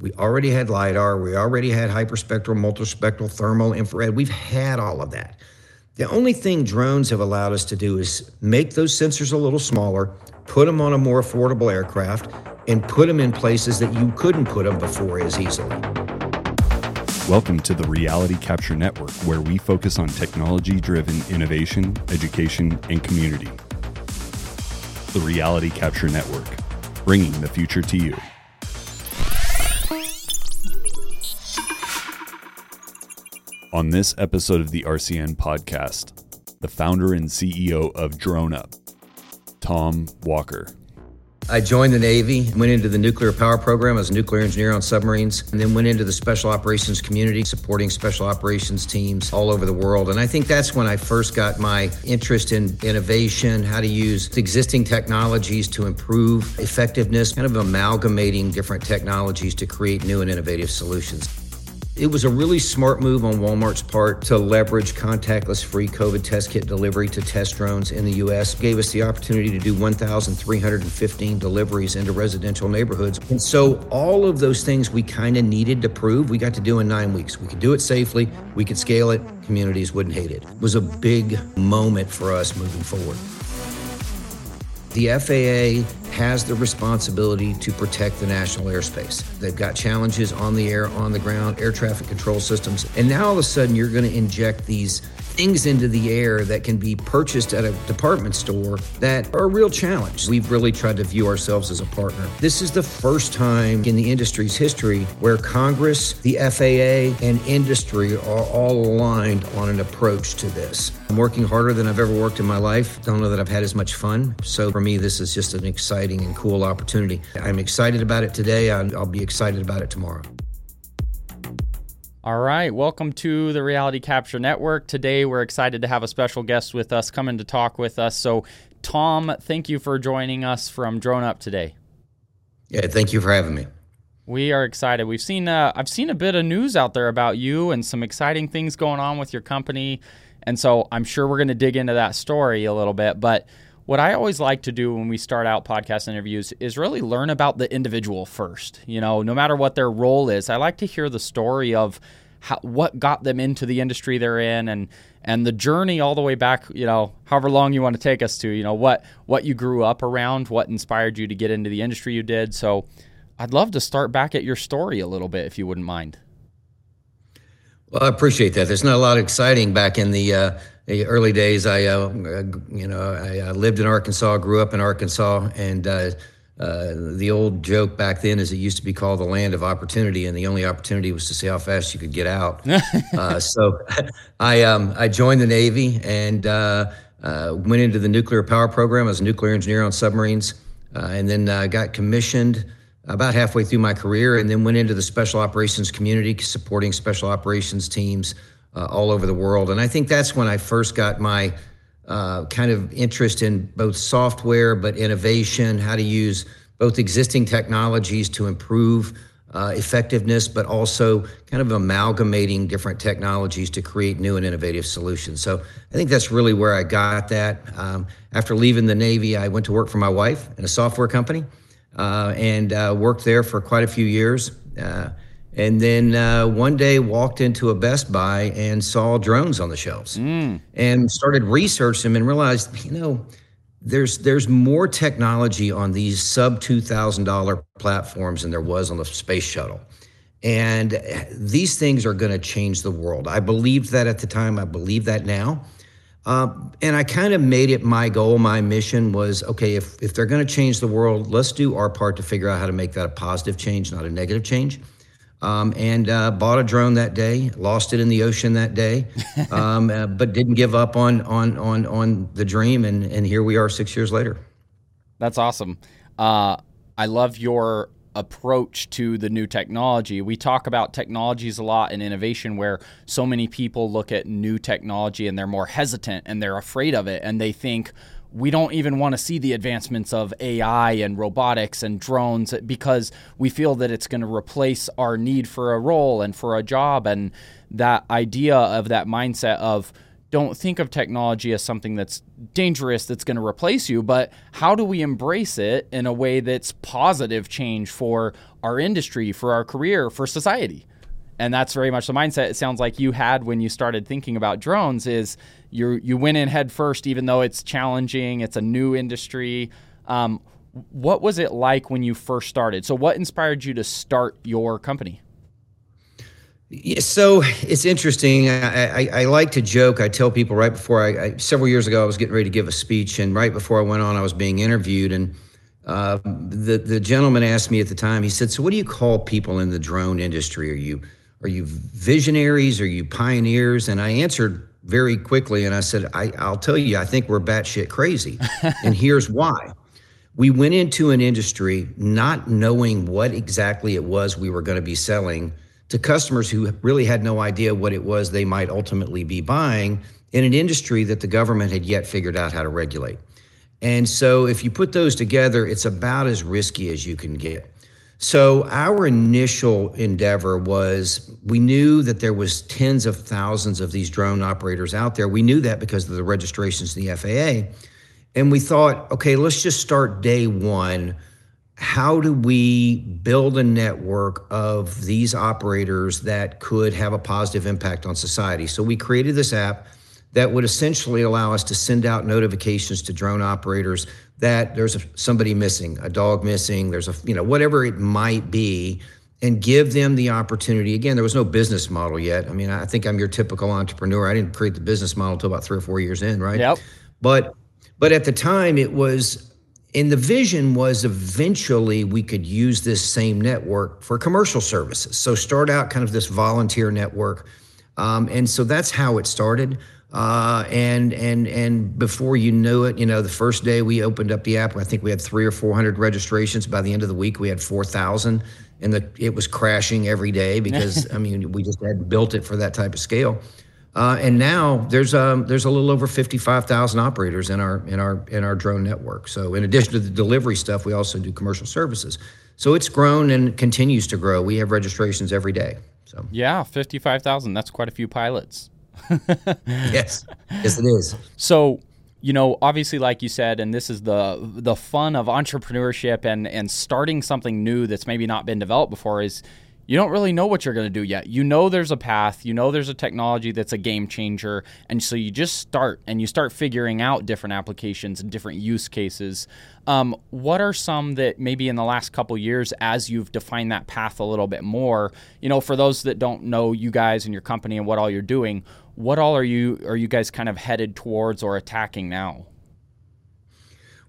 We already had LIDAR, we already had hyperspectral, multispectral, thermal, infrared. We've had all of that. The only thing drones have allowed us to do is make those sensors a little smaller, put them on a more affordable aircraft, and put them in places that you couldn't put them before as easily. Welcome to the Reality Capture Network, where we focus on technology driven innovation, education, and community. The Reality Capture Network, bringing the future to you. On this episode of the RCN podcast, the founder and CEO of DroneUp, Tom Walker. I joined the Navy, went into the nuclear power program as a nuclear engineer on submarines, and then went into the special operations community, supporting special operations teams all over the world. And I think that's when I first got my interest in innovation, how to use existing technologies to improve effectiveness, kind of amalgamating different technologies to create new and innovative solutions. It was a really smart move on Walmart's part to leverage contactless free COVID test kit delivery to test drones in the U.S. Gave us the opportunity to do 1,315 deliveries into residential neighborhoods. And so all of those things we kind of needed to prove, we got to do in nine weeks. We could do it safely, we could scale it, communities wouldn't hate it. It was a big moment for us moving forward. The FAA has the responsibility to protect the national airspace. They've got challenges on the air, on the ground, air traffic control systems. And now all of a sudden, you're going to inject these things into the air that can be purchased at a department store that are a real challenge. We've really tried to view ourselves as a partner. This is the first time in the industry's history where Congress, the FAA, and industry are all aligned on an approach to this. I'm working harder than I've ever worked in my life. Don't know that I've had as much fun. So for me, this is just an exciting and cool opportunity. I'm excited about it today. I'll be excited about it tomorrow. All right, welcome to the Reality Capture Network. Today we're excited to have a special guest with us coming to talk with us. So, Tom, thank you for joining us from DroneUp today. Yeah, thank you for having me. We are excited. We've seen uh, I've seen a bit of news out there about you and some exciting things going on with your company, and so I'm sure we're going to dig into that story a little bit. But what I always like to do when we start out podcast interviews is really learn about the individual first. You know, no matter what their role is, I like to hear the story of how, what got them into the industry they're in and and the journey all the way back, you know, however long you want to take us to, you know, what what you grew up around, what inspired you to get into the industry you did. So, I'd love to start back at your story a little bit if you wouldn't mind. Well, I appreciate that. There's not a lot exciting back in the uh, the early days, I, uh, you know, I, lived in Arkansas, grew up in Arkansas, and uh, uh, the old joke back then is it used to be called the land of opportunity, and the only opportunity was to see how fast you could get out. uh, so I um, I joined the Navy and uh, uh, went into the nuclear power program as a nuclear engineer on submarines, uh, and then got commissioned about halfway through my career, and then went into the special operations community, supporting special operations teams uh, all over the world. And I think that's when I first got my uh, kind of interest in both software, but innovation, how to use both existing technologies to improve uh, effectiveness, but also kind of amalgamating different technologies to create new and innovative solutions. So I think that's really where I got that. Um, after leaving the Navy, I went to work for my wife in a software company and uh, worked there for quite a few years. Uh, and then uh, one day walked into a Best Buy and saw drones on the shelves mm. and started researching them and realized, you know, there's there's more technology on these sub two thousand dollar platforms than there was on the space shuttle. And these things are going to change the world. I believed that at the time. I believe that now. Uh, and I kind of made it my goal, my mission was okay, if, if they're going to change the world, let's do our part to figure out how to make that a positive change, not a negative change um, and uh, bought a drone that day. Lost it in the ocean that day, um, uh, but didn't give up on on on on the dream. And and here we are six years later. That's awesome. Uh, I love your approach to the new technology. We talk about technologies a lot and innovation where so many people look at new technology and they're more hesitant and they're afraid of it and they think we don't even want to see the advancements of AI and robotics and drones because we feel that it's going to replace our need for a role and for a job. And that idea of that mindset of don't think of technology as something that's dangerous that's going to replace you, but how do we embrace it in a way that's positive change for our industry, for our career, for society? And that's very much the mindset it sounds like you had when you started thinking about drones is you you went in head first even though it's challenging, it's a new industry. Um, what was it like when you first started? So what inspired you to start your company? Yeah, so it's interesting. I, I, I, like to joke. I tell people right before I, I, several years ago I was getting ready to give a speech, and right before I went on, I was being interviewed, and uh, the the gentleman asked me at the time. He said, "So what do you call people in the drone industry? Are you are you visionaries? Are you pioneers?" And I answered very quickly, and I said, I, "I'll tell you, I think we're batshit crazy, and here's why." We went into an industry not knowing what exactly it was we were going to be selling to customers who really had no idea what it was they might ultimately be buying in an industry that the government had yet figured out how to regulate. And so if you put those together, it's about as risky as you can get. So our initial endeavor was we knew that there was tens of thousands of these drone operators out there. We knew that because of the registrations in the FAA. And we thought, okay, let's just start day one how do we build a network of these operators that could have a positive impact on society? So we created this app that would essentially allow us to send out notifications to drone operators that there's a, somebody missing, a dog missing, there's a, you know, whatever it might be, and give them the opportunity. Again, there was no business model yet. I mean, I think I'm your typical entrepreneur. I didn't create the business model until about three or four years in, right? Yep. But but at the time it was and the vision was eventually we could use this same network for commercial services. So start out kind of this volunteer network, um, and so that's how it started. Uh, and and and before you knew it, you know, the first day we opened up the app, I think we had three or four hundred registrations. By the end of the week, we had four thousand, and the, it was crashing every day because I mean we just hadn't built it for that type of scale. Uh, and now there's um, there's a little over 55,000 operators in our in our in our drone network. So in addition to the delivery stuff, we also do commercial services. So it's grown and continues to grow. We have registrations every day. So yeah, 55,000. That's quite a few pilots. yes, yes, it is. So you know, obviously, like you said, and this is the the fun of entrepreneurship and and starting something new that's maybe not been developed before is you don't really know what you're going to do yet. You know there's a path, you know there's a technology that's a game changer, and so you just start and you start figuring out different applications and different use cases. Um, what are some that maybe in the last couple years, as you've defined that path a little bit more, you know, for those that don't know you guys and your company and what all you're doing, what all are you are you guys kind of headed towards or attacking now?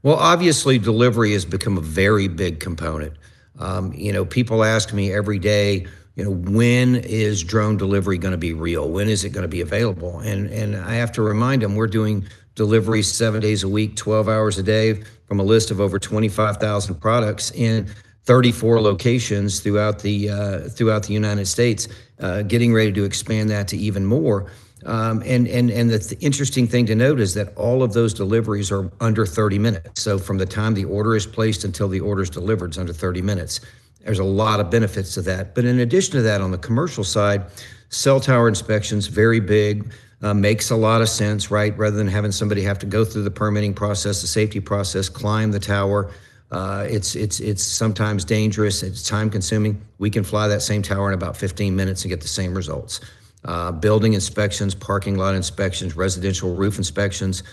Well, obviously, delivery has become a very big component. Um, you know, people ask me every day, you know, when is drone delivery going to be real? When is it going to be available? And and I have to remind them we're doing delivery seven days a week, 12 hours a day from a list of over 25,000 products in 34 locations throughout the uh, throughout the United States. Uh, getting ready to expand that to even more. Um, and and and the th- interesting thing to note is that all of those deliveries are under 30 minutes. So from the time the order is placed until the order is delivered, it's under 30 minutes. There's a lot of benefits to that. But in addition to that, on the commercial side, cell tower inspections very big. Uh, makes a lot of sense, right? Rather than having somebody have to go through the permitting process, the safety process, climb the tower. Uh, it's it's it's sometimes dangerous. It's time consuming. We can fly that same tower in about 15 minutes and get the same results uh, building inspections, parking lot inspections, residential roof inspections.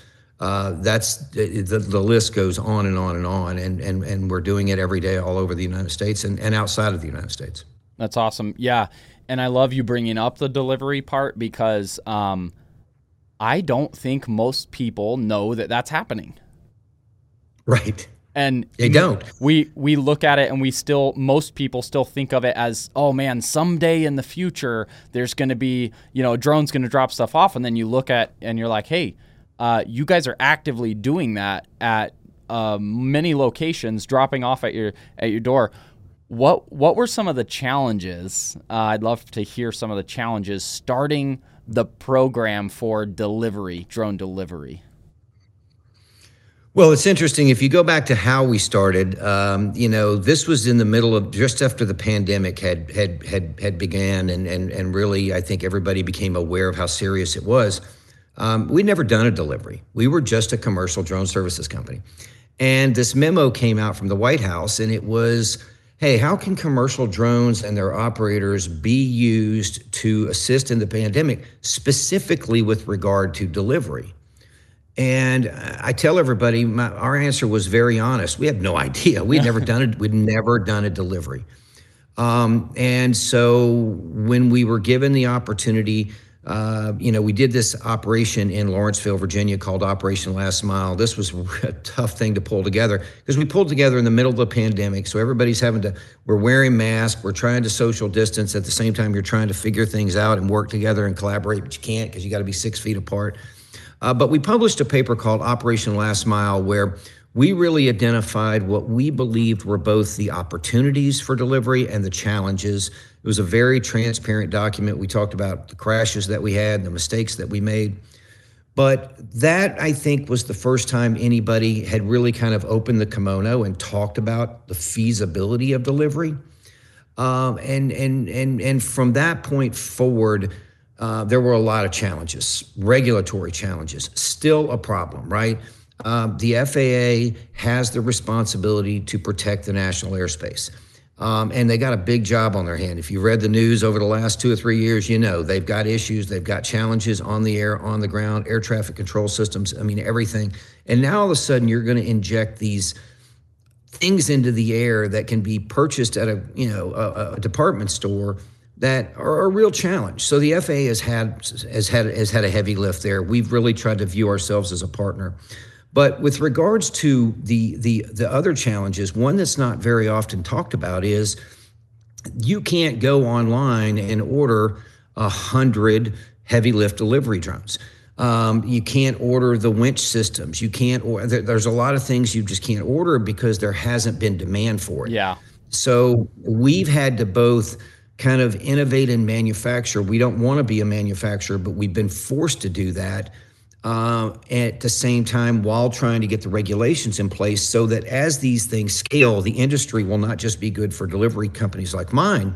Uh, that's the, the list goes on and on and on, and, and, and we're doing it every day all over the United States and, and outside of the United States. That's awesome. Yeah. And I love you bringing up the delivery part because um, I don't think most people know that that's happening. Right. And they don't. We we look at it and we still most people still think of it as oh man someday in the future there's going to be you know a drone's going to drop stuff off and then you look at and you're like hey uh, you guys are actively doing that at uh, many locations dropping off at your at your door. What what were some of the challenges? Uh, I'd love to hear some of the challenges starting the program for delivery drone delivery. Well, it's interesting. If you go back to how we started, um, you know, this was in the middle of just after the pandemic had had had had began, and and and really, I think everybody became aware of how serious it was. Um, we'd never done a delivery. We were just a commercial drone services company. And this memo came out from the White House, and it was hey, how can commercial drones and their operators be used to assist in the pandemic, specifically with regard to delivery? And I tell everybody, my, our answer was very honest. We had no idea. We'd never done it. We'd never done a delivery. Um, and so when we were given the opportunity uh, you know, we did this operation in Lawrenceville, Virginia called Operation Last Mile. This was a tough thing to pull together because we pulled together in the middle of the pandemic. So everybody's having to, we're wearing masks, we're trying to social distance. At the same time, you're trying to figure things out and work together and collaborate, but you can't because you got to be six feet apart. Uh, but we published a paper called Operation Last Mile where we really identified what we believed were both the opportunities for delivery and the challenges it was a very transparent document. We talked about the crashes that we had, the mistakes that we made. But that, I think, was the first time anybody had really kind of opened the kimono and talked about the feasibility of delivery. Um, and, and, and, and from that point forward, uh, there were a lot of challenges, regulatory challenges, still a problem, right? Um, the FAA has the responsibility to protect the national airspace. Um, and they got a big job on their hand. If you read the news over the last two or three years, you know they've got issues, they've got challenges on the air, on the ground, air traffic control systems. I mean, everything. And now all of a sudden, you're going to inject these things into the air that can be purchased at a you know a, a department store that are a real challenge. So the FAA has had has had has had a heavy lift there. We've really tried to view ourselves as a partner. But with regards to the the the other challenges, one that's not very often talked about is you can't go online and order a hundred heavy lift delivery drones. Um, you can't order the winch systems. You can't. Or there, there's a lot of things you just can't order because there hasn't been demand for it. Yeah. So we've had to both kind of innovate and manufacture. We don't want to be a manufacturer, but we've been forced to do that uh, at the same time while trying to get the regulations in place so that as these things scale, the industry will not just be good for delivery companies like mine,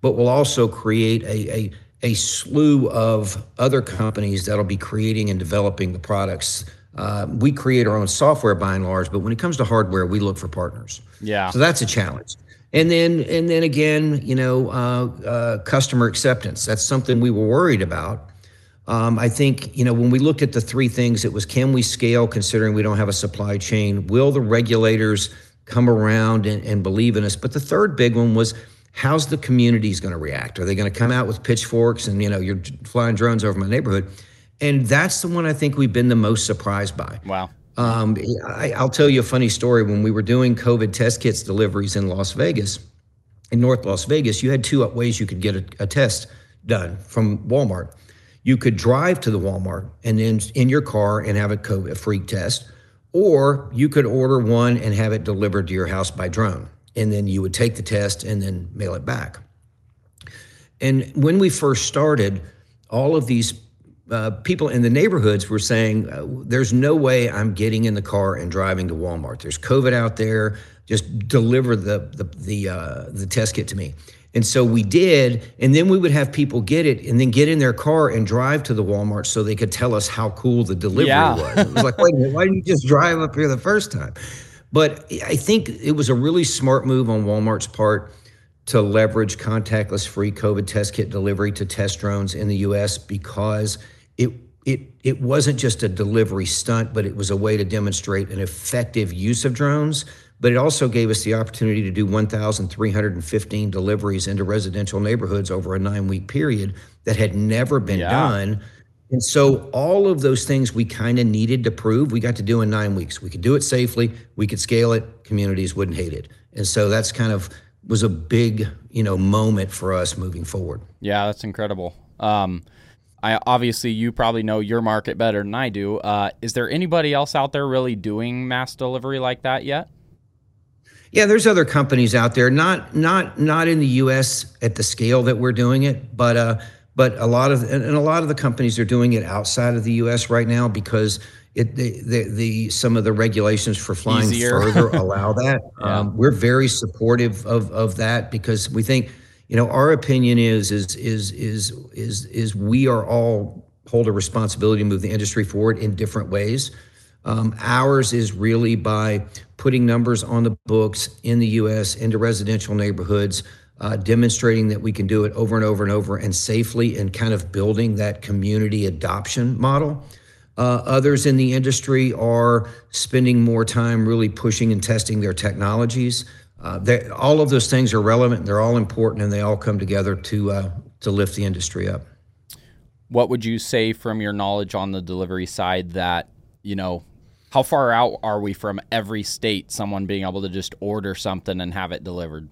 but will also create a, a, a slew of other companies that'll be creating and developing the products. Uh, we create our own software by and large, but when it comes to hardware, we look for partners. Yeah. So that's a challenge. And then, and then again, you know, uh, uh customer acceptance. That's something we were worried about um, I think, you know, when we looked at the three things, it was can we scale considering we don't have a supply chain? Will the regulators come around and, and believe in us? But the third big one was how's the communities going to react? Are they going to come out with pitchforks and, you know, you're flying drones over my neighborhood? And that's the one I think we've been the most surprised by. Wow. Um, I, I'll tell you a funny story. When we were doing COVID test kits deliveries in Las Vegas, in North Las Vegas, you had two ways you could get a, a test done from Walmart you could drive to the Walmart and then in your car and have a COVID freak test, or you could order one and have it delivered to your house by drone. And then you would take the test and then mail it back. And when we first started, all of these uh, people in the neighborhoods were saying, uh, There's no way I'm getting in the car and driving to Walmart. There's COVID out there. Just deliver the, the, the, uh, the test kit to me. And so we did, and then we would have people get it and then get in their car and drive to the Walmart so they could tell us how cool the delivery yeah. was. It was like, wait a minute, why didn't you just drive up here the first time? But I think it was a really smart move on Walmart's part to leverage contactless free COVID test kit delivery to test drones in the US because it it it wasn't just a delivery stunt, but it was a way to demonstrate an effective use of drones but it also gave us the opportunity to do 1,315 deliveries into residential neighborhoods over a nine week period that had never been yeah. done. And so, all of those things we kind of needed to prove, we got to do in nine weeks. We could do it safely, we could scale it, communities wouldn't hate it. And so, that's kind of was a big, you know, moment for us moving forward. Yeah, that's incredible. Um, I obviously you probably know your market better than I do. Uh, is there anybody else out there really doing mass delivery like that yet? Yeah, there's other companies out there, not not not in the U.S. at the scale that we're doing it, but uh, but a lot of and a lot of the companies are doing it outside of the U.S. right now because it the the, the some of the regulations for flying Easier. further allow that. yeah. um, we're very supportive of of that because we think, you know, our opinion is is is is is is we are all hold a responsibility to move the industry forward in different ways. Um, ours is really by putting numbers on the books in the U.S. into residential neighborhoods, uh, demonstrating that we can do it over and over and over and safely, and kind of building that community adoption model. Uh, others in the industry are spending more time really pushing and testing their technologies. Uh, all of those things are relevant. They're all important, and they all come together to uh, to lift the industry up. What would you say from your knowledge on the delivery side that you know? How far out are we from every state someone being able to just order something and have it delivered?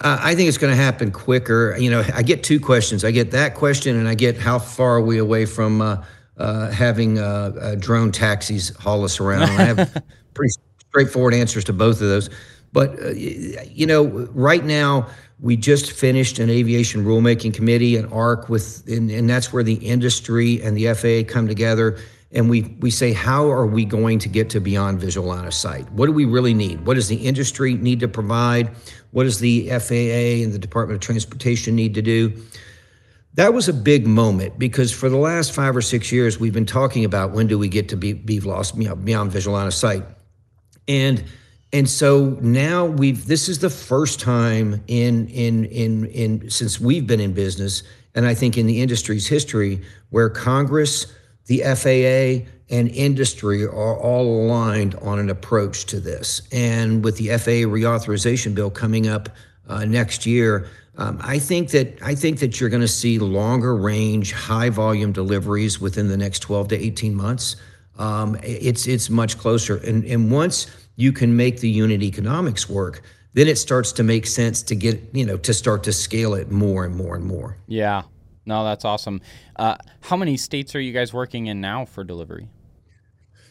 Uh, I think it's going to happen quicker. You know, I get two questions. I get that question, and I get how far are we away from uh, uh, having uh, uh, drone taxis haul us around. I have pretty straightforward answers to both of those. But, uh, you know, right now, we just finished an aviation rulemaking committee, an ARC, with, and, and that's where the industry and the FAA come together. And we, we say, how are we going to get to beyond visual line of sight? What do we really need? What does the industry need to provide? What does the FAA and the Department of Transportation need to do? that was a big moment because for the last five or six years we've been talking about when do we get to be, be lost beyond visual line of sight and and so now we've this is the first time in in in in since we've been in business and i think in the industry's history where congress the faa and industry are all aligned on an approach to this and with the faa reauthorization bill coming up uh, next year um, I think that I think that you're going to see longer range, high volume deliveries within the next 12 to 18 months. Um, it's it's much closer, and and once you can make the unit economics work, then it starts to make sense to get you know to start to scale it more and more and more. Yeah, no, that's awesome. Uh, how many states are you guys working in now for delivery?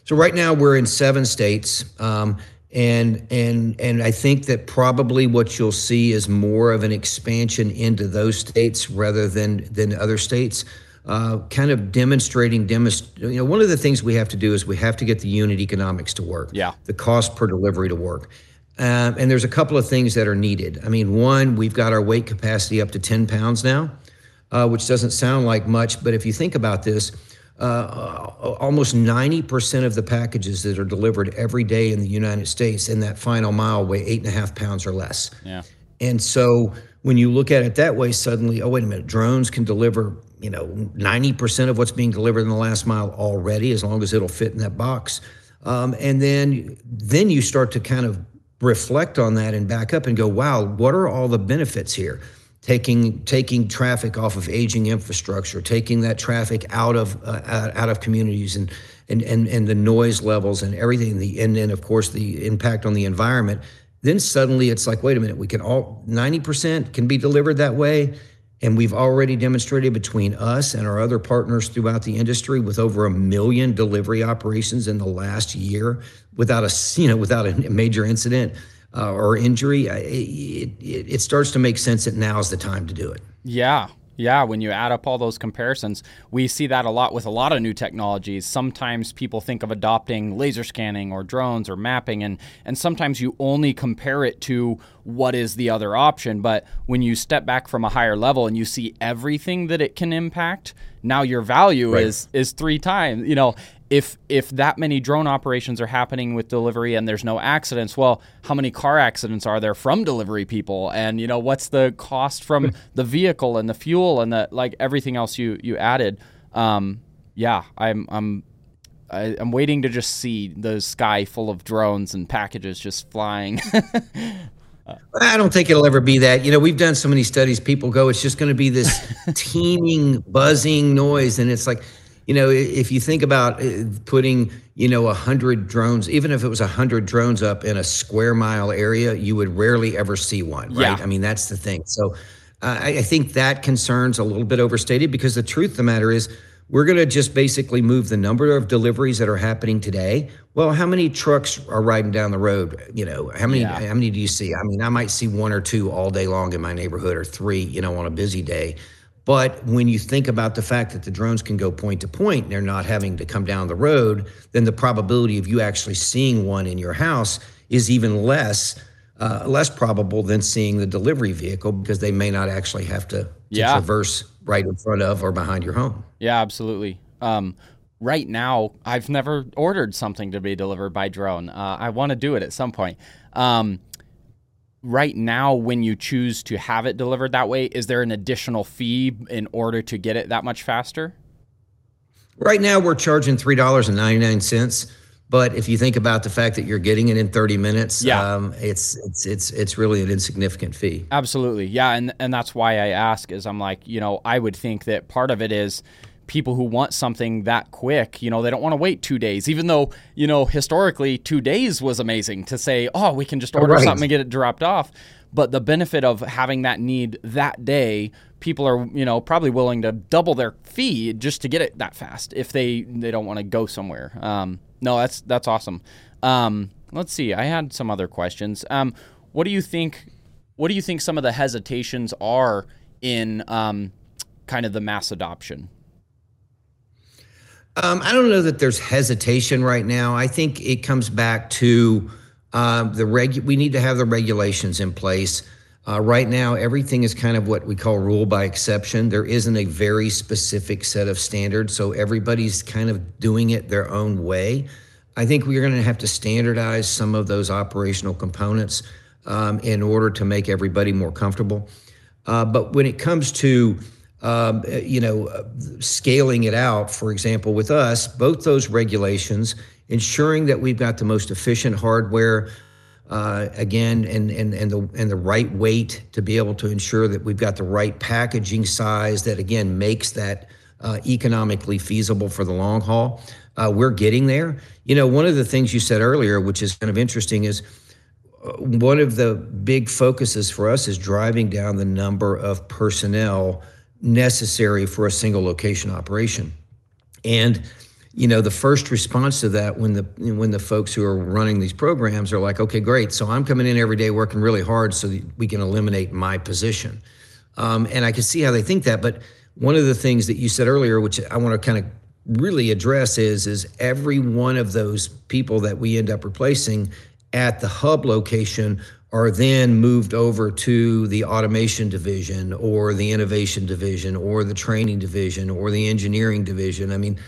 So right now we're in seven states. Um, and and and I think that probably what you'll see is more of an expansion into those states rather than than other states. Uh, kind of demonstrating, demonst- you know, one of the things we have to do is we have to get the unit economics to work. Yeah. The cost per delivery to work. Um, and there's a couple of things that are needed. I mean, one, we've got our weight capacity up to 10 pounds now, uh, which doesn't sound like much, but if you think about this, uh, almost 90% of the packages that are delivered every day in the United States in that final mile weigh eight and a half pounds or less. Yeah. And so when you look at it that way, suddenly, oh, wait a minute, drones can deliver, you know, 90% of what's being delivered in the last mile already, as long as it'll fit in that box. Um, and then, then you start to kind of reflect on that and back up and go, wow, what are all the benefits here? taking taking traffic off of aging infrastructure, taking that traffic out of uh, out of communities and, and and and the noise levels and everything. The and then of course the impact on the environment. Then suddenly it's like, wait a minute, we can all ninety percent can be delivered that way. And we've already demonstrated between us and our other partners throughout the industry with over a million delivery operations in the last year without a you know without a major incident uh, or injury, it, it, it starts to make sense that now is the time to do it. Yeah. Yeah, when you add up all those comparisons, we see that a lot with a lot of new technologies. Sometimes people think of adopting laser scanning or drones or mapping, and, and sometimes you only compare it to what is the other option. But when you step back from a higher level and you see everything that it can impact, now your value right. is is three times. You know, if if that many drone operations are happening with delivery and there's no accidents, well, how many car accidents are there from delivery people? And you know, what's the cost from the vehicle and the fuel and the like everything else you you added? Um, yeah, I'm I'm I, am i am waiting to just see the sky full of drones and packages just flying. I don't think it'll ever be that. You know, we've done so many studies. People go, it's just going to be this teeming, buzzing noise, and it's like you know, if you think about uh, putting, you know, a hundred drones, even if it was a hundred drones up in a square mile area, you would rarely ever see one, right? Yeah. I mean, that's the thing. So uh, I, I think that concern's a little bit overstated because the truth of the matter is we're going to just basically move the number of deliveries that are happening today. Well, how many trucks are riding down the road? You know, how many yeah. how many do you see? I mean, I might see one or two all day long in my neighborhood or three, you know, on a busy day. But when you think about the fact that the drones can go point to point they're not having to come down the road, then the probability of you actually seeing one in your house is even less uh, less probable than seeing the delivery vehicle because they may not actually have to, to yeah. traverse right in front of or behind your home. Yeah, absolutely. Um, right now, I've never ordered something to be delivered by drone. Uh, I want to do it at some point. Um, right now, when you choose to have it delivered that way, is there an additional fee in order to get it that much faster? Right now, we're charging three dollars and ninety nine cents. But if you think about the fact that you're getting it in 30 minutes, Yeah. um, it's it's it's it's really an insignificant fee. Absolutely. Yeah, and and that's why I ask is I'm like, you know, I would think that part of it is people who want something that quick, you know, they don't want to wait 2 days even though, you know, historically 2 days was amazing to say, "Oh, we can just order Right. something and get it dropped off." But the benefit of having that need that day, people are, you know, probably willing to double their fee just to get it that fast if they they don't want to go somewhere. Um, no, that's that's awesome. Um, let's see. I had some other questions. Um, what do you think what do you think some of the hesitations are in um, kind of the mass adoption? Um, I don't know that there's hesitation right now. I think it comes back to um, the reg. We need to have the regulations in place. Uh, right now, everything is kind of what we call rule by exception. There isn't a very specific set of standards, so everybody's kind of doing it their own way. I think we're going to have to standardize some of those operational components um, in order to make everybody more comfortable. Uh, but when it comes to um, uh, you know uh, scaling it out, for example, with us, both those regulations, ensuring that we've got the most efficient hardware, uh, again, and and and the and the right weight to be able to ensure that we've got the right packaging size that again makes that uh, economically feasible for the long haul. We're getting there. You know, one of the things you said earlier, which is kind of interesting, is one of the big focuses for us is driving down the number of personnel necessary for a single location operation. And you know, the first response to that when the when the folks who are running these programs are like, okay, great, so I'm coming in every day working really hard so that we can eliminate my position. Um, and I can see how they think that. But one of the things that you said earlier, which I want to kind of really address, is is every one of those people that we end up replacing at the hub location are then moved over to the automation division or the innovation division or the training division or the engineering division. I mean,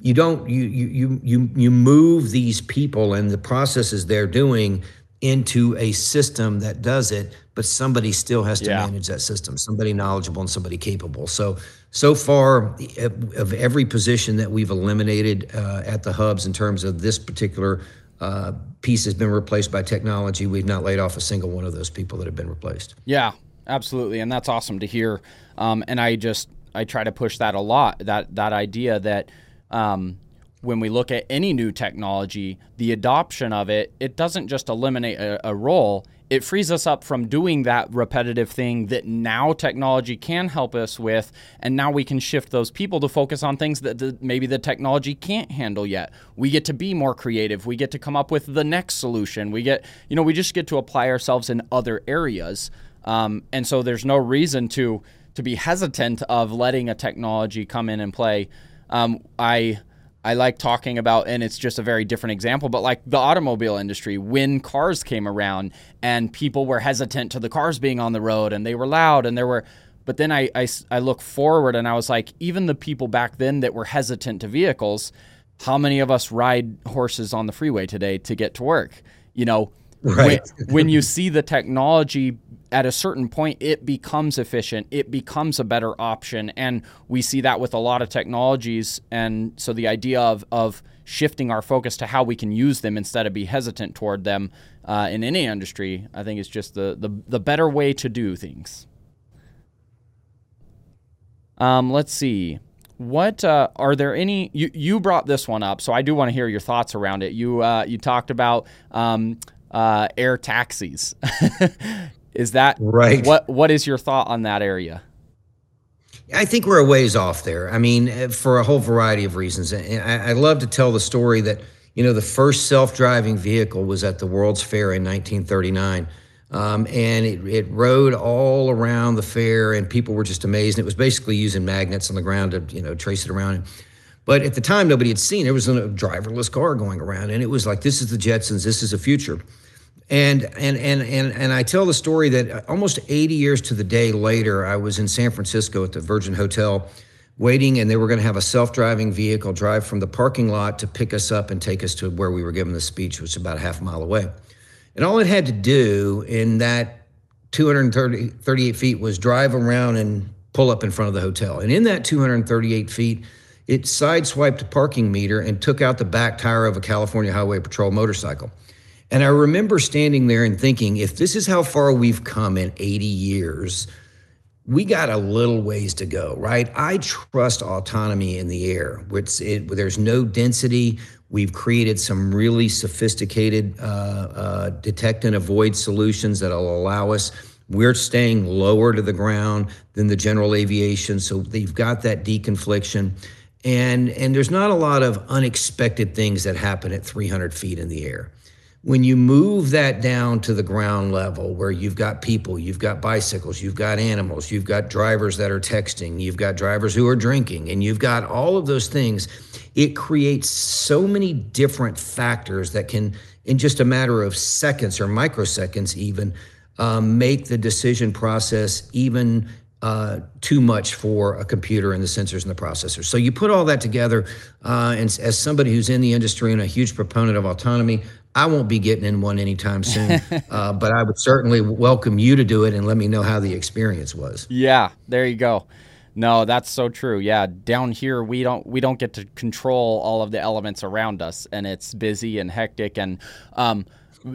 you don't you you you you you move these people and the processes they're doing into a system that does it but somebody still has to Yeah. manage that system somebody knowledgeable and somebody capable so so far of of every position that we've eliminated uh, at the hubs in terms of this particular uh, piece has been replaced by technology we've not laid off a single one of those people that have been replaced Yeah, absolutely, and that's awesome to hear. Um, and I just I try to push that a lot. That that idea that um, when we look at any new technology, the adoption of it it doesn't just eliminate a, a role. It frees us up from doing that repetitive thing that now technology can help us with, and now we can shift those people to focus on things that the, maybe the technology can't handle yet. We get to be more creative. We get to come up with the next solution. We get, you know, we just get to apply ourselves in other areas. Um, and so there's no reason to to be hesitant of letting a technology come in and play. Um, I I like talking about, and it's just a very different example, but like the automobile industry, when cars came around and people were hesitant to the cars being on the road and they were loud and there were, but then I I look forward and I was like, even the people back then that were hesitant to vehicles, how many of us ride horses on the freeway today to get to work? You know, Right. when, when you see the technology at a certain point it becomes efficient it becomes a better option and we see that with a lot of technologies and so the idea of, of shifting our focus to how we can use them instead of be hesitant toward them uh, in any industry i think is just the, the, the better way to do things. Um, let's see. What uh, are there any you, you brought this one up so i do want to hear your thoughts around it. You uh, you talked about um, uh, air taxis is that Right. what what is your thought on that area I think we're a ways off there. I mean, eh, for a whole variety of reasons. And I, I love to tell the story that, you know, the first self driving vehicle was at the World's Fair in 1939. Um, and it, it rode all around the fair, and people were just amazed. And it was basically using magnets on the ground to, you know, trace it around. But at the time, nobody had seen. There was a driverless car going around, and it was like, this is the Jetsons, this is the future And, and, and, and, and I tell the story that uh, almost 80 years to the day later, I was in San Francisco at the Virgin Hotel waiting, and they were going to have a self driving vehicle drive from the parking lot to pick us up and take us to where we were giving the speech, which was about a half mile away. And all it had to do in that 238 feet was drive around and pull up in front of the hotel. And in that 238 feet, it sideswiped a parking meter and took out the back tire of a California Highway Patrol motorcycle. And I remember standing there and thinking, if this is how far we've come in 80 years, we got a little ways to go, right? I trust autonomy in the air. It's, it, there's no density. We've created some really sophisticated uh, uh, detect and avoid solutions that'll allow us. We're staying lower to the ground than the general aviation, so they've got that deconfliction, and and there's not a lot of unexpected things that happen at 300 feet in the air. When you move that down to the ground level where you've got people, you've got bicycles, you've got animals, you've got drivers that are texting, you've got drivers who are drinking, and you've got all of those things, it creates so many different factors that can, in just a matter of seconds or microseconds, even um, make the decision process even uh, too much for a computer and the sensors and the processors. So you put all that together, uh, and as somebody who's in the industry and a huge proponent of autonomy, I won't be getting in one anytime soon, uh, but I would certainly welcome you to do it and let me know how the experience was. Yeah, there you go. No, that's so true. Yeah, down here we don't we don't get to control all of the elements around us, and it's busy and hectic. And um,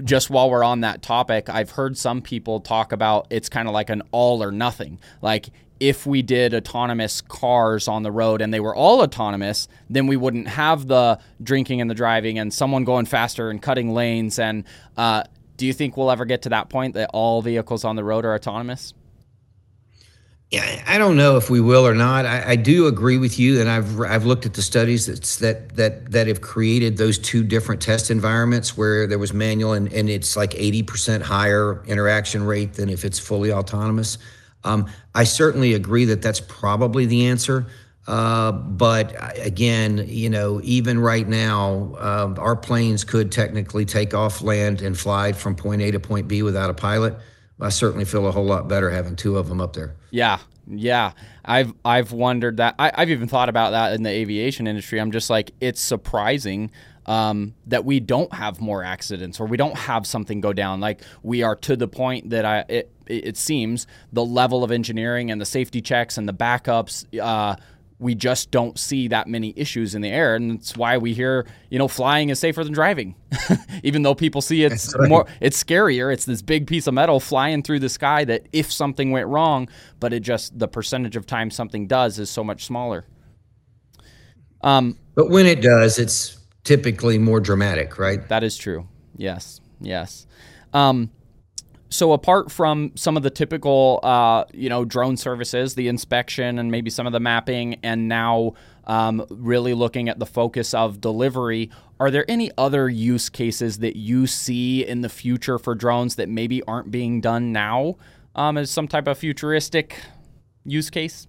just while we're on that topic, I've heard some people talk about it's kind of like an all or nothing. Like if we did autonomous cars on the road and they were all autonomous, then we wouldn't have the drinking and the driving and someone going faster and cutting lanes. And uh, do you think we'll ever get to that point that all vehicles on the road are autonomous? Yeah, I don't know if we will or not. I, I, do agree with you, and I've I've looked at the studies that's, that that that have created those two different test environments where there was manual and, and it's like eighty percent higher interaction rate than if it's fully autonomous. Um, I certainly agree that that's probably the answer. Uh, but again, you know, even right now, uh, our planes could technically take off, land, and fly from point A to point B without a pilot. I certainly feel a whole lot better having two of them up there. Yeah, yeah. I've I've wondered that. I, I've even thought about that in the aviation industry. I'm just like, it's surprising um, that we don't have more accidents or we don't have something go down. Like we are to the point that I it, it seems the level of engineering and the safety checks and the backups. Uh, we just don't see that many issues in the air, and that's why we hear you know flying is safer than driving, even though people see it's right. more it's scarier. It's this big piece of metal flying through the sky that if something went wrong, but it just the percentage of time something does is so much smaller. Um, but when it does, it's typically more dramatic, right? That is true. Yes, yes. Um, so apart from some of the typical, uh, you know, drone services, the inspection and maybe some of the mapping, and now um, really looking at the focus of delivery, are there any other use cases that you see in the future for drones that maybe aren't being done now um, as some type of futuristic use case?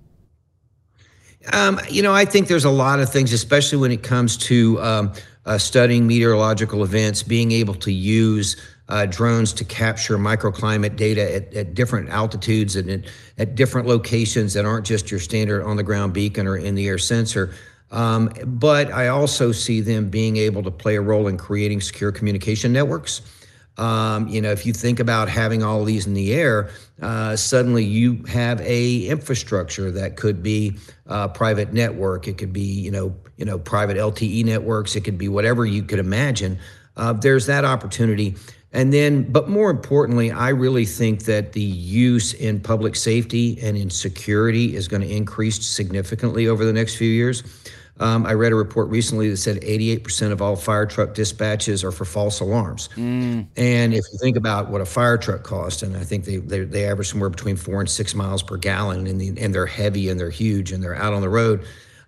Um, you know, I think there's a lot of things, especially when it comes to um, uh, studying meteorological events, being able to use uh, drones to capture microclimate data at, at different altitudes and at, at, different locations that aren't just your standard on the ground beacon or in the air sensor. Um, but I also see them being able to play a role in creating secure communication networks. Um, you know, if you think about having all these in the air, uh, suddenly you have a infrastructure that could be a private network. It could be, you know, you know, private LTE networks. It could be whatever you could imagine. Uh, there's that opportunity. And then, but more importantly, I really think that the use in public safety and in security is going to increase significantly over the next few years. Um, I read a report recently that said 88% of all fire truck dispatches are for false alarms. Mm. And if you think about what a fire truck costs, and I think they, they, they average somewhere between four and six miles per gallon, and, the, and they're heavy and they're huge and they're out on the road.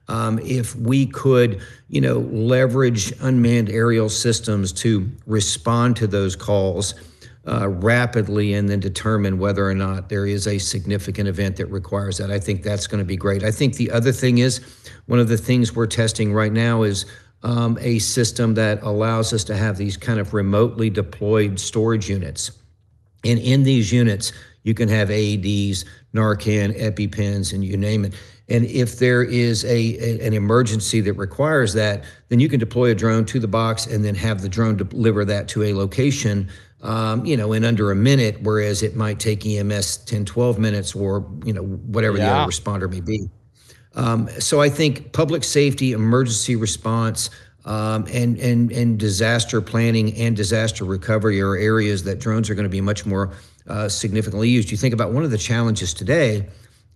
Um, if we could, you know, leverage unmanned aerial systems to respond to those calls uh, rapidly and then determine whether or not there is a significant event that requires that. I think that's going to be great. I think the other thing is one of the things we're testing right now is um, a system that allows us to have these kind of remotely deployed storage units. And in these units, you can have AEDs, Narcan, EpiPens, and you name it. And if there is a, a, an emergency that requires that, then you can deploy a drone to the box and then have the drone deliver that to a location, um, you know, in under a minute, whereas it might take EMS 10, 12 minutes or, you know, whatever yeah. the other responder may be. Um, so I think public safety, emergency response, um, and and and disaster planning and disaster recovery are areas that drones are going to be much more uh, significantly used. You think about one of the challenges today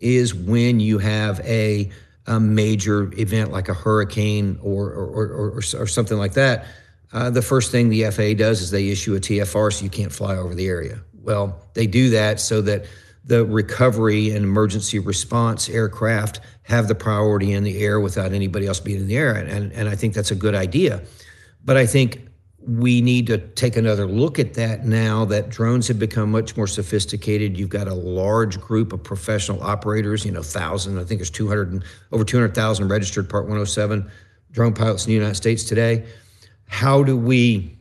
is when you have a, a major event like a hurricane or or, or, or, or something like that. Uh, the first thing the FAA does is they issue a TFR so you can't fly over the area. Well, they do that so that the recovery and emergency response aircraft have the priority in the air without anybody else being in the air. And, and I think that's a good idea. But I think we need to take another look at that now that drones have become much more sophisticated. You've got a large group of professional operators, you know, thousand, I think there's 200 and over 200,000 registered Part 107 drone pilots in the United States today. How do we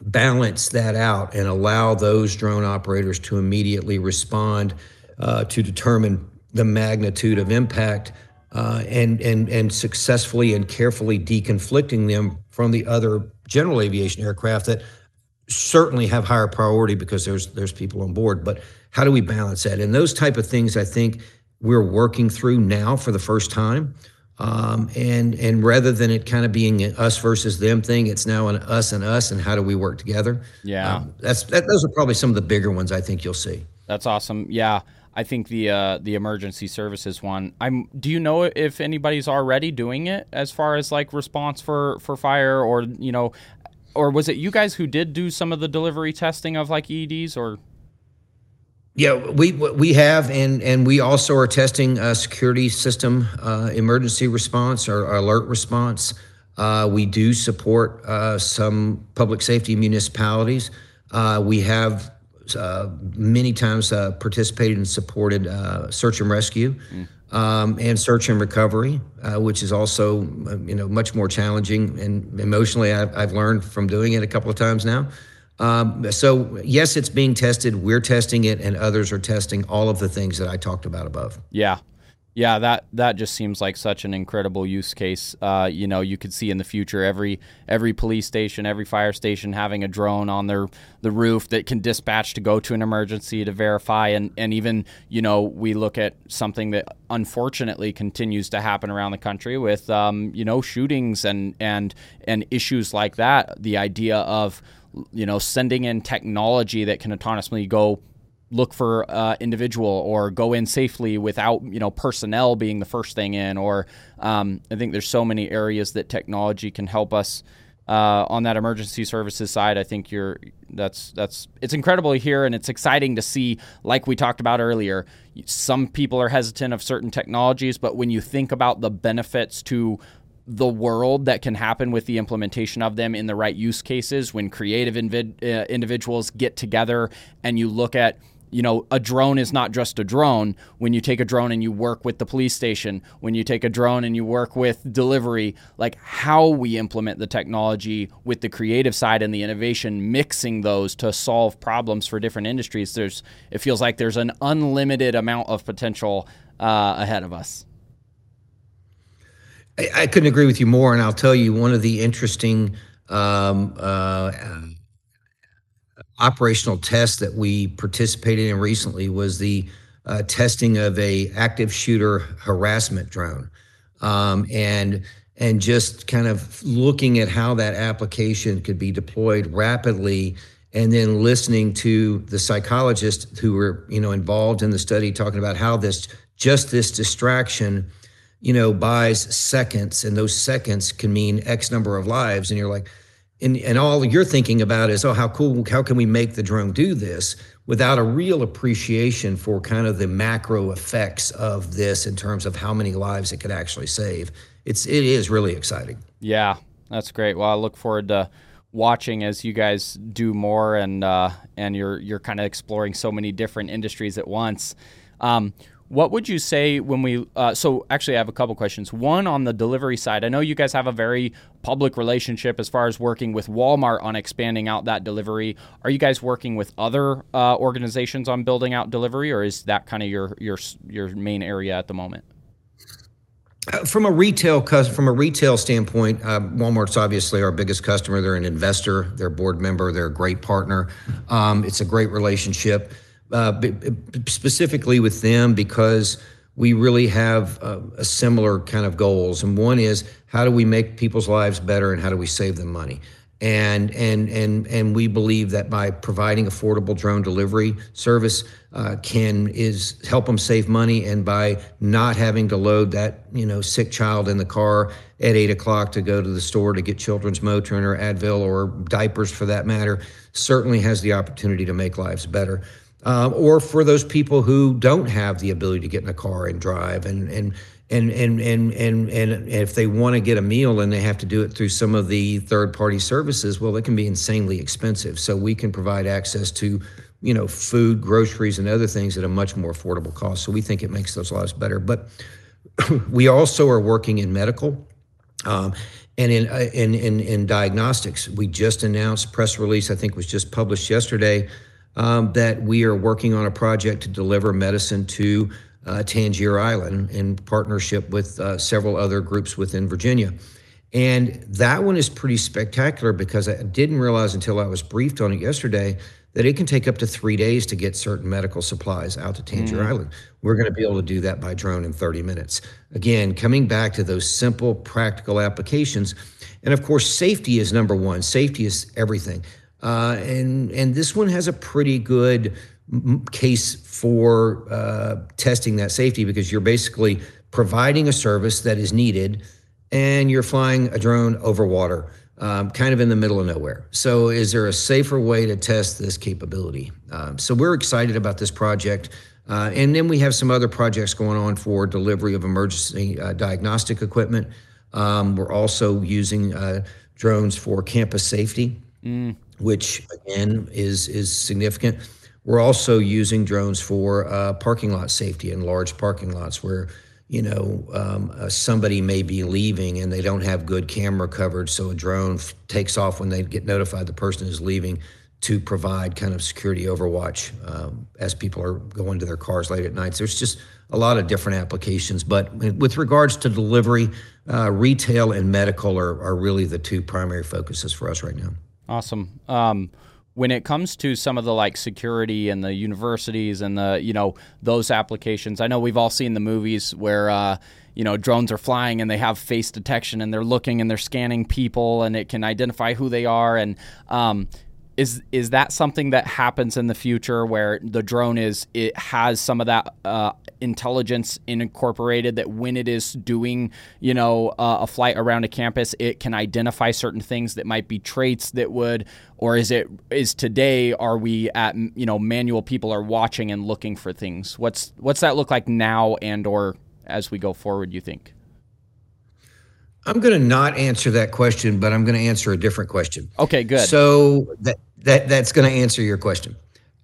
balance that out and allow those drone operators to immediately respond uh, to determine the magnitude of impact uh, and, and, and successfully and carefully deconflicting them from the other general aviation aircraft that certainly have higher priority because there's there's people on board but how do we balance that and those type of things i think we're working through now for the first time um, and and rather than it kind of being an us versus them thing, it's now an us and us, and how do we work together? Yeah, um, that's that, those are probably some of the bigger ones I think you'll see. That's awesome. Yeah, I think the uh, the emergency services one. I'm. Do you know if anybody's already doing it as far as like response for for fire or you know, or was it you guys who did do some of the delivery testing of like EDs or? Yeah, we we have, and and we also are testing a security system, uh, emergency response or alert response. Uh, we do support uh, some public safety municipalities. Uh, we have uh, many times uh, participated and supported uh, search and rescue mm. um, and search and recovery, which is also you know much more challenging and emotionally. I've, I've learned from doing it a couple of times now. Um, so yes, it's being tested. We're testing it, and others are testing all of the things that I talked about above. Yeah, yeah, that that just seems like such an incredible use case. Uh, you know, you could see in the future every every police station, every fire station having a drone on their the roof that can dispatch to go to an emergency to verify, and and even you know we look at something that unfortunately continues to happen around the country with um, you know shootings and and and issues like that. The idea of you know, sending in technology that can autonomously go look for uh, individual or go in safely without you know personnel being the first thing in or um, i think there's so many areas that technology can help us uh, on that emergency services side. I think you're that's that's it's incredible hear and it's exciting to see like we talked about earlier some people are hesitant of certain technologies but when you think about the benefits to the world that can happen with the implementation of them in the right use cases when creative invid- uh, individuals get together and you look at you know a drone is not just a drone. When you take a drone and you work with the police station when you take a drone and you work with delivery like how we implement the technology with the creative side and the innovation mixing those to solve problems for different industries there's it feels like there's an unlimited amount of potential uh, ahead of us. I, couldn't agree with you more, and I'll tell you one of the interesting um, uh, operational test that we participated in recently was the uh, testing of a active shooter harassment drone, um, and and just kind of looking at how that application could be deployed rapidly and then listening to the psychologists who were you know involved in the study talking about how this just this distraction you know, buys seconds, and those seconds can mean X number of lives. And you're like, and, and all you're thinking about is, oh, how cool, how can we make the drone do this without a real appreciation for kind of the macro effects of this in terms of how many lives it could actually save. It's it is really exciting. Yeah, that's great. Well, I look forward to watching as you guys do more and uh, and you're you're kind of exploring so many different industries at once. Um, what would you say when we? Uh, so actually, I have a couple questions. One on the delivery side. I know you guys have a very public relationship as far as working with Walmart on expanding out that delivery. Are you guys working with other uh, organizations on building out delivery, or is that kind of your your your main area at the moment? Uh, from a retail from a retail standpoint, uh, Walmart's obviously our biggest customer. They're an investor, they're a board member, they're a great partner. Um, it's a great relationship, specifically with them because we really have uh, a similar kind of goals. And one is how do we make people's lives better and how do we save them money? and and and and we believe that by providing affordable drone delivery service uh, can is help them save money and by not having to load that you know sick child in the car at eight o'clock to go to the store to get children's Motrin or Advil or diapers for that matter certainly has the opportunity to make lives better. Uh, or for those people who don't have the ability to get in a car and drive and and and and and and and if they want to get a meal and they have to do it through some of the third party services well it can be insanely expensive. So we can provide access to you know food groceries and other things at a much more affordable cost. So we think it makes those lives better. But we also are working in medical um, and in, uh, in in in diagnostics. We just announced press release i think was just published yesterday um, that we are working on a project to deliver medicine to uh, Tangier Island in partnership with uh, several other groups within Virginia. And that one is pretty spectacular because I didn't realize until I was briefed on it yesterday that it can take up to three days to get certain medical supplies out to Tangier mm. Island. We're going to be able to do that by drone in 30 minutes. Again, coming back to those simple, practical applications. And of course, safety is number one. Safety is everything. Uh, and and this one has a pretty good case for uh, testing that safety because you're basically providing a service that is needed and you're flying a drone over water, um, kind of in the middle of nowhere. So, is there a safer way to test this capability? Um, so, we're excited about this project. Uh, and then we have some other projects going on for delivery of emergency uh, diagnostic equipment. Um, we're also using uh, drones for campus safety, mm. Which again is is significant. We're also using drones for uh, parking lot safety in large parking lots where, you know, um, uh, somebody may be leaving and they don't have good camera coverage. So a drone f- takes off when they get notified the person is leaving to provide kind of security overwatch um, as people are going to their cars late at night. So there's just a lot of different applications. But with regards to delivery, uh, retail and medical are, are really the two primary focuses for us right now. Awesome. Um, when it comes to some of the like security and the universities and the you know those applications i know we've all seen the movies where uh, you know drones are flying and they have face detection and they're looking and they're scanning people and it can identify who they are and um, is is that something that happens in the future where the drone is it has some of that uh, intelligence incorporated that when it is doing you know uh, a flight around a campus it can identify certain things that might be traits that would or is it is today are we at you know manual people are watching and looking for things? What's what's that look like now and or as we go forward you think I'm going to not answer that question, but I'm going to answer a different question. Okay, good. So that that that's going to answer your question.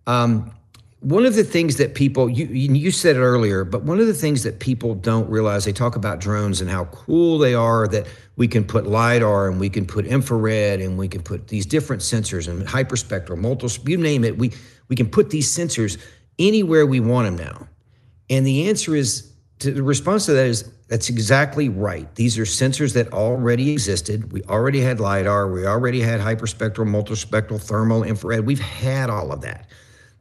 Um, one of the things that people you you said it earlier, but one of the things that people don't realize they talk about drones and how cool they are that we can put lidar and we can put infrared and we can put these different sensors and hyperspectral, multiple you name it, we we can put these sensors anywhere we want them now. And the answer is to, the response to that is that's exactly right. These are sensors that already existed. We already had LIDAR. We already had hyperspectral, multispectral, thermal, infrared. We've had all of that.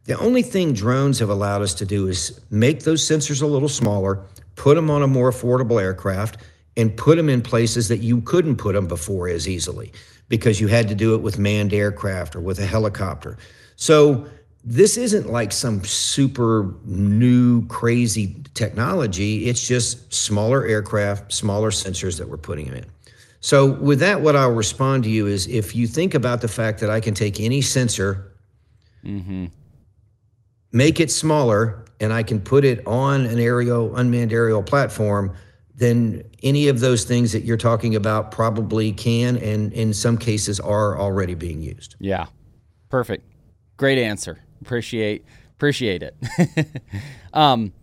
The only thing drones have allowed us to do is make those sensors a little smaller, put them on a more affordable aircraft, and put them in places that you couldn't put them before as easily because you had to do it with manned aircraft or with a helicopter. So this isn't like some super new crazy technology. It's just smaller aircraft, smaller sensors that we're putting them in. So, with that, what I'll respond to you is if you think about the fact that I can take any sensor, mm-hmm. make it smaller, and I can put it on an aerial, unmanned aerial platform, then any of those things that you're talking about probably can and in some cases are already being used. Yeah. Perfect. Great answer. Appreciate appreciate it. um,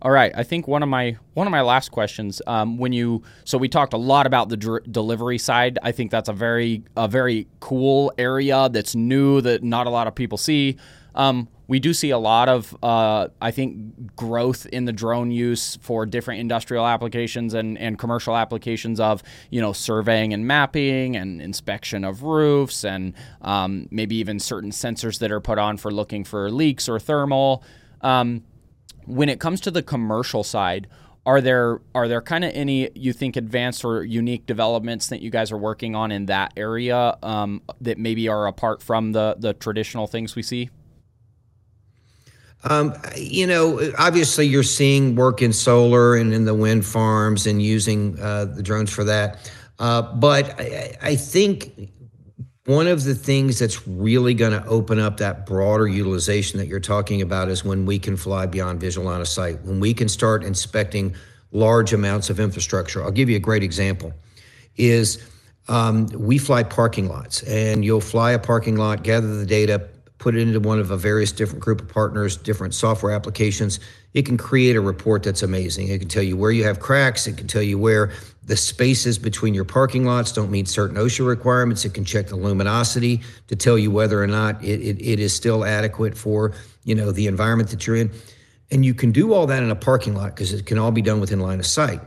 All right, I think one of my one of my last questions. Um, when you so we talked a lot about the dr- delivery side. I think that's a very a very cool area that's new that not a lot of people see. Um, we do see a lot of, uh, I think, growth in the drone use for different industrial applications and, and commercial applications of, you know, surveying and mapping and inspection of roofs and um, maybe even certain sensors that are put on for looking for leaks or thermal. Um, when it comes to the commercial side, are there are there kind of any you think advanced or unique developments that you guys are working on in that area um, that maybe are apart from the the traditional things we see? Um, you know, obviously, you're seeing work in solar and in the wind farms and using uh, the drones for that. Uh, but I, think one of the things that's really going to open up that broader utilization that you're talking about is when we can fly beyond visual line of sight, when we can start inspecting large amounts of infrastructure. I'll give you a great example. Is um, we fly parking lots, and you'll fly a parking lot, gather the data, put it into one of a various different group of partners, different software applications, it can create a report that's amazing. It can tell you where you have cracks. It can tell you where the spaces between your parking lots don't meet certain OSHA requirements. It can check the luminosity to tell you whether or not it, it, it is still adequate for you know the environment that you're in. And you can do all that in a parking lot because it can all be done within line of sight.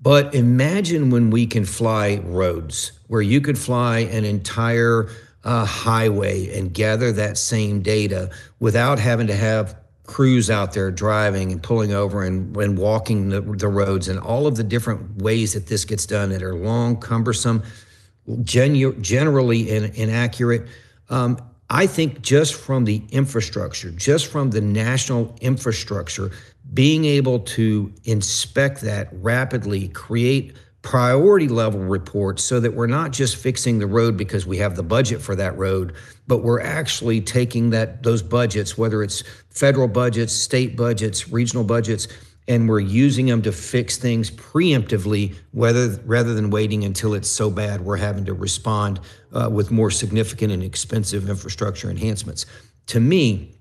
But imagine when we can fly roads where you could fly an entire uh, highway and gather that same data without having to have crews out there driving and pulling over and, and walking the, the roads and all of the different ways that this gets done that are long, cumbersome, genu- generally in, inaccurate. Um, I think just from the infrastructure, just from the national infrastructure, being able to inspect that rapidly, create priority level reports so that we're not just fixing the road because we have the budget for that road but we're actually taking that those budgets whether it's federal budgets state budgets regional budgets and we're using them to fix things preemptively whether rather than waiting until it's so bad we're having to respond uh, with more significant and expensive infrastructure enhancements. To me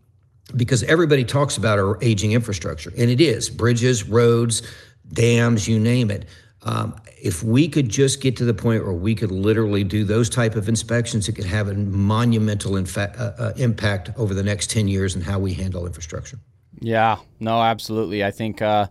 because everybody talks about our aging infrastructure and it is bridges roads dams you name it um, if we could just get to the point where we could literally do those type of inspections, it could have a monumental infa- uh, uh, impact over the next 10 years in how we handle infrastructure. Yeah, no, absolutely. I think uh,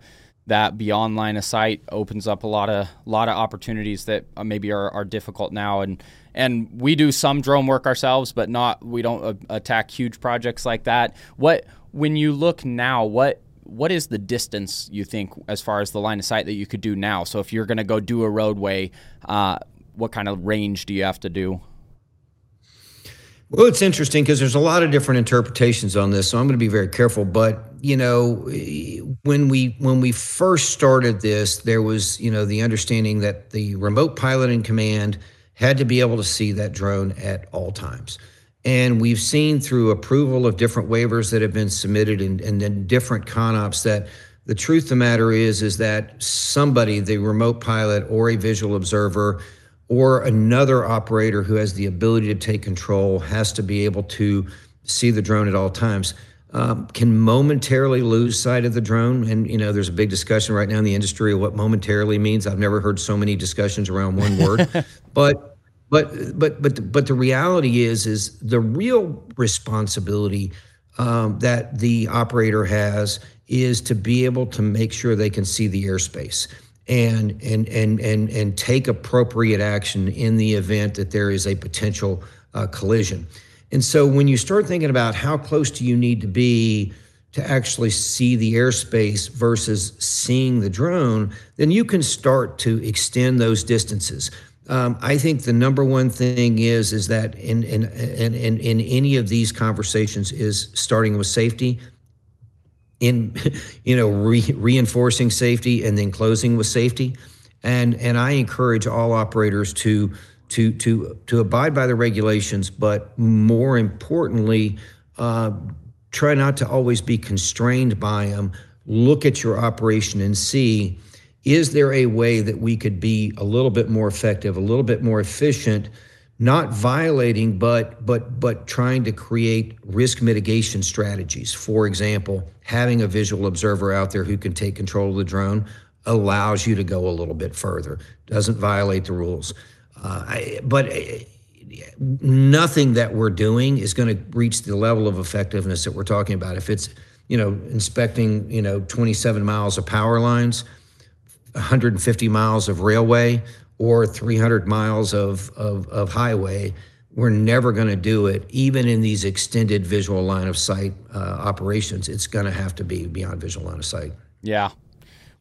that beyond line of sight opens up a lot of lot of opportunities that uh, maybe are, are difficult now. And and we do some drone work ourselves, but not we don't uh, attack huge projects like that. What when you look now, what what is the distance you think as far as the line of sight that you could do now? So if you're going to go do a roadway, uh, what kind of range do you have to do? Well, it's interesting because there's a lot of different interpretations on this, so I'm going to be very careful. But you know, when we when we first started this, there was you know the understanding that the remote pilot in command had to be able to see that drone at all times. And we've seen through approval of different waivers that have been submitted and, and then different CONOPS that the truth of the matter is is that somebody, the remote pilot or a visual observer or another operator who has the ability to take control has to be able to see the drone at all times. Um, can momentarily lose sight of the drone. And, you know, there's a big discussion right now in the industry of what momentarily means. I've never heard so many discussions around one word. but but but but but the reality is is the real responsibility um, that the operator has is to be able to make sure they can see the airspace and and and and and take appropriate action in the event that there is a potential uh, collision. And so when you start thinking about how close do you need to be to actually see the airspace versus seeing the drone, then you can start to extend those distances. Um, I think the number one thing is is that in in, in in in any of these conversations is starting with safety, in you know re, reinforcing safety and then closing with safety, and and I encourage all operators to to to to abide by the regulations, but more importantly, uh, try not to always be constrained by them. Look at your operation and see is there a way that we could be a little bit more effective, a little bit more efficient not violating, but but but trying to create risk mitigation strategies. For example, having a visual observer out there who can take control of the drone allows you to go a little bit further. Doesn't violate the rules. Uh, I, but uh, nothing that we're doing is going to reach the level of effectiveness that we're talking about. If it's you know inspecting you know 27 miles of power lines, 150 miles of railway, or 300 miles of, of, of highway, we're never going to do it, even in these extended visual line of sight uh, operations. It's going to have to be beyond visual line of sight. Yeah,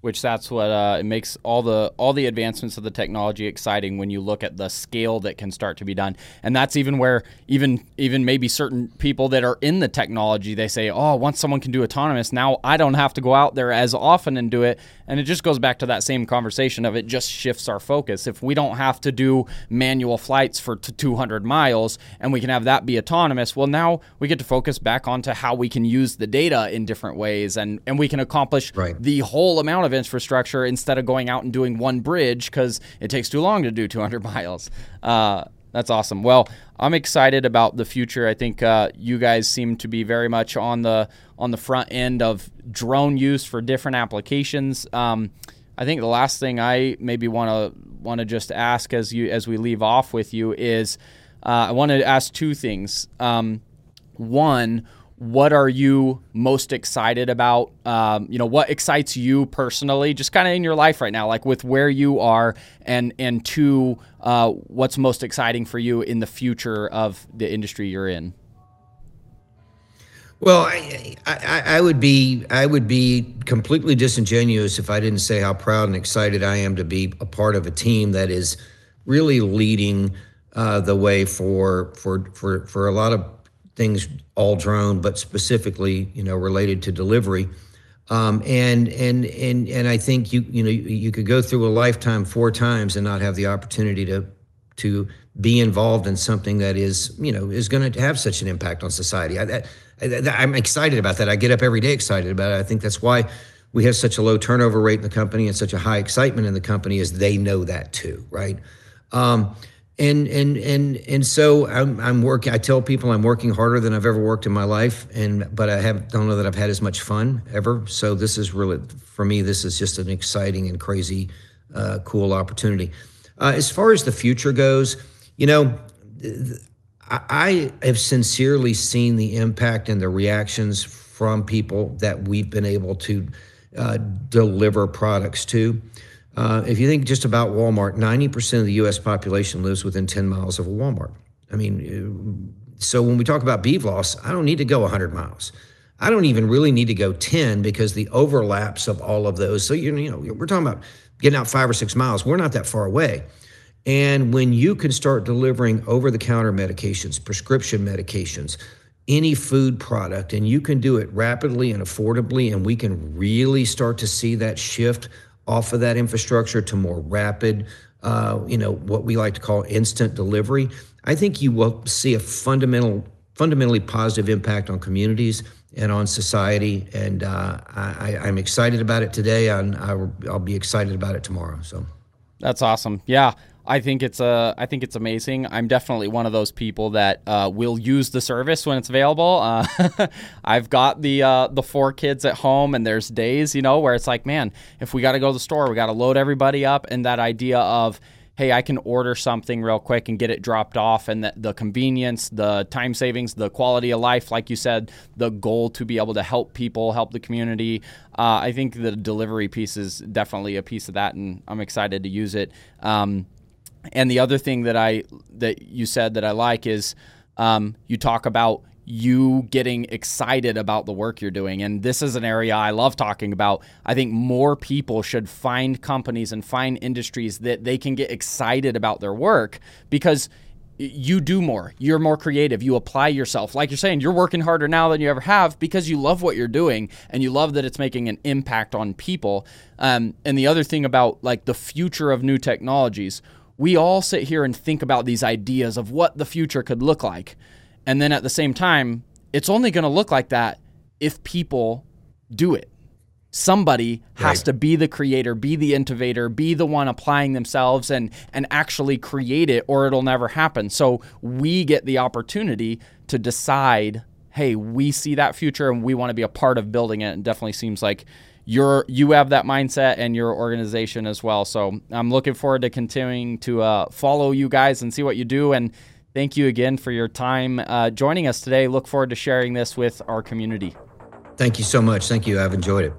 which that's what uh, it makes all the all the advancements of the technology exciting when you look at the scale that can start to be done and that's even where even even maybe certain people that are in the technology they say oh once someone can do autonomous now i don't have to go out there as often and do it and it just goes back to that same conversation of it just shifts our focus if we don't have to do manual flights for 200 miles and we can have that be autonomous well now we get to focus back onto how we can use the data in different ways and and we can accomplish right. the whole amount of infrastructure instead of going out and doing one bridge because it takes too long to do 200 miles. Uh, that's awesome. Well, I'm excited about the future. I think uh, you guys seem to be very much on the on the front end of drone use for different applications. Um, I think the last thing I maybe want to want to just ask as you as we leave off with you is uh, I want to ask two things. Um, one, what are you most excited about? Um, you know, what excites you personally, just kind of in your life right now, like with where you are, and and two, uh, what's most exciting for you in the future of the industry you're in? Well, I, I, I, would be I would be completely disingenuous if I didn't say how proud and excited I am to be a part of a team that is really leading uh, the way for for for for a lot of things all drone, but specifically, you know, related to delivery. Um, and and and and I think you you know you, could go through a lifetime four times and not have the opportunity to to be involved in something that is you know is going to have such an impact on society. I, am excited about that. I get up every day excited about it. I think that's why we have such a low turnover rate in the company and such a high excitement in the company is they know that too, right? Um, and and and and so I'm I'm working. I tell people I'm working harder than I've ever worked in my life, and but I have don't know that I've had as much fun ever. So this is really for me. This is just an exciting and crazy, uh, cool opportunity. Uh, as far as the future goes, you know, I, have sincerely seen the impact and the reactions from people that we've been able to uh, deliver products to. Uh, if you think just about Walmart, 90% of the US population lives within 10 miles of a Walmart. I mean, uh, so when we talk about BVLOS, I don't need to go 100 miles. I don't even really need to go 10 because the overlaps of all of those. So, you know, we're talking about getting out five or six miles. We're not that far away. And when you can start delivering over the counter medications, prescription medications, any food product, and you can do it rapidly and affordably, and we can really start to see that shift off of that infrastructure to more rapid, uh, you know, what we like to call instant delivery, I think you will see a fundamental, fundamentally positive impact on communities and on society. And uh, I, am excited about it today, and I'll be excited about it tomorrow. So that's awesome. Yeah. I think it's a. I think it's amazing. I'm definitely one of those people that uh, will use the service when it's available. Uh, I've got the uh, the four kids at home, and there's days, you know, where it's like, man, if we got to go to the store, we got to load everybody up, and that idea of hey, I can order something real quick and get it dropped off, and the, the, convenience, the time savings, the quality of life, like you said, the goal to be able to help people, help the community. Uh, I think the delivery piece is definitely a piece of that, and I'm excited to use it. Um, and the other thing that I that you said that I like is um, you talk about you getting excited about the work you're doing. And this is an area I love talking about. I think more people should find companies and find industries that they can get excited about their work because you do more. You're more creative. You apply yourself. Like you're saying, you're working harder now than you ever have because you love what you're doing and you love that it's making an impact on people. Um, and the other thing about like the future of new technologies, we all sit here and think about these ideas of what the future could look like. And then at the same time, it's only going to look like that if people do it. somebody has Right. to be the creator, be the innovator, be the one applying themselves and and actually create it or it'll never happen. So we get the opportunity to decide, hey, we see that future and we want to be a part of building it. And definitely seems like you're you have that mindset and your organization as well. So I'm looking forward to continuing to uh, follow you guys and see what you do and Thank you again for your time uh, joining us today. Look forward to sharing this with our community. Thank you so much. Thank you. I've enjoyed it.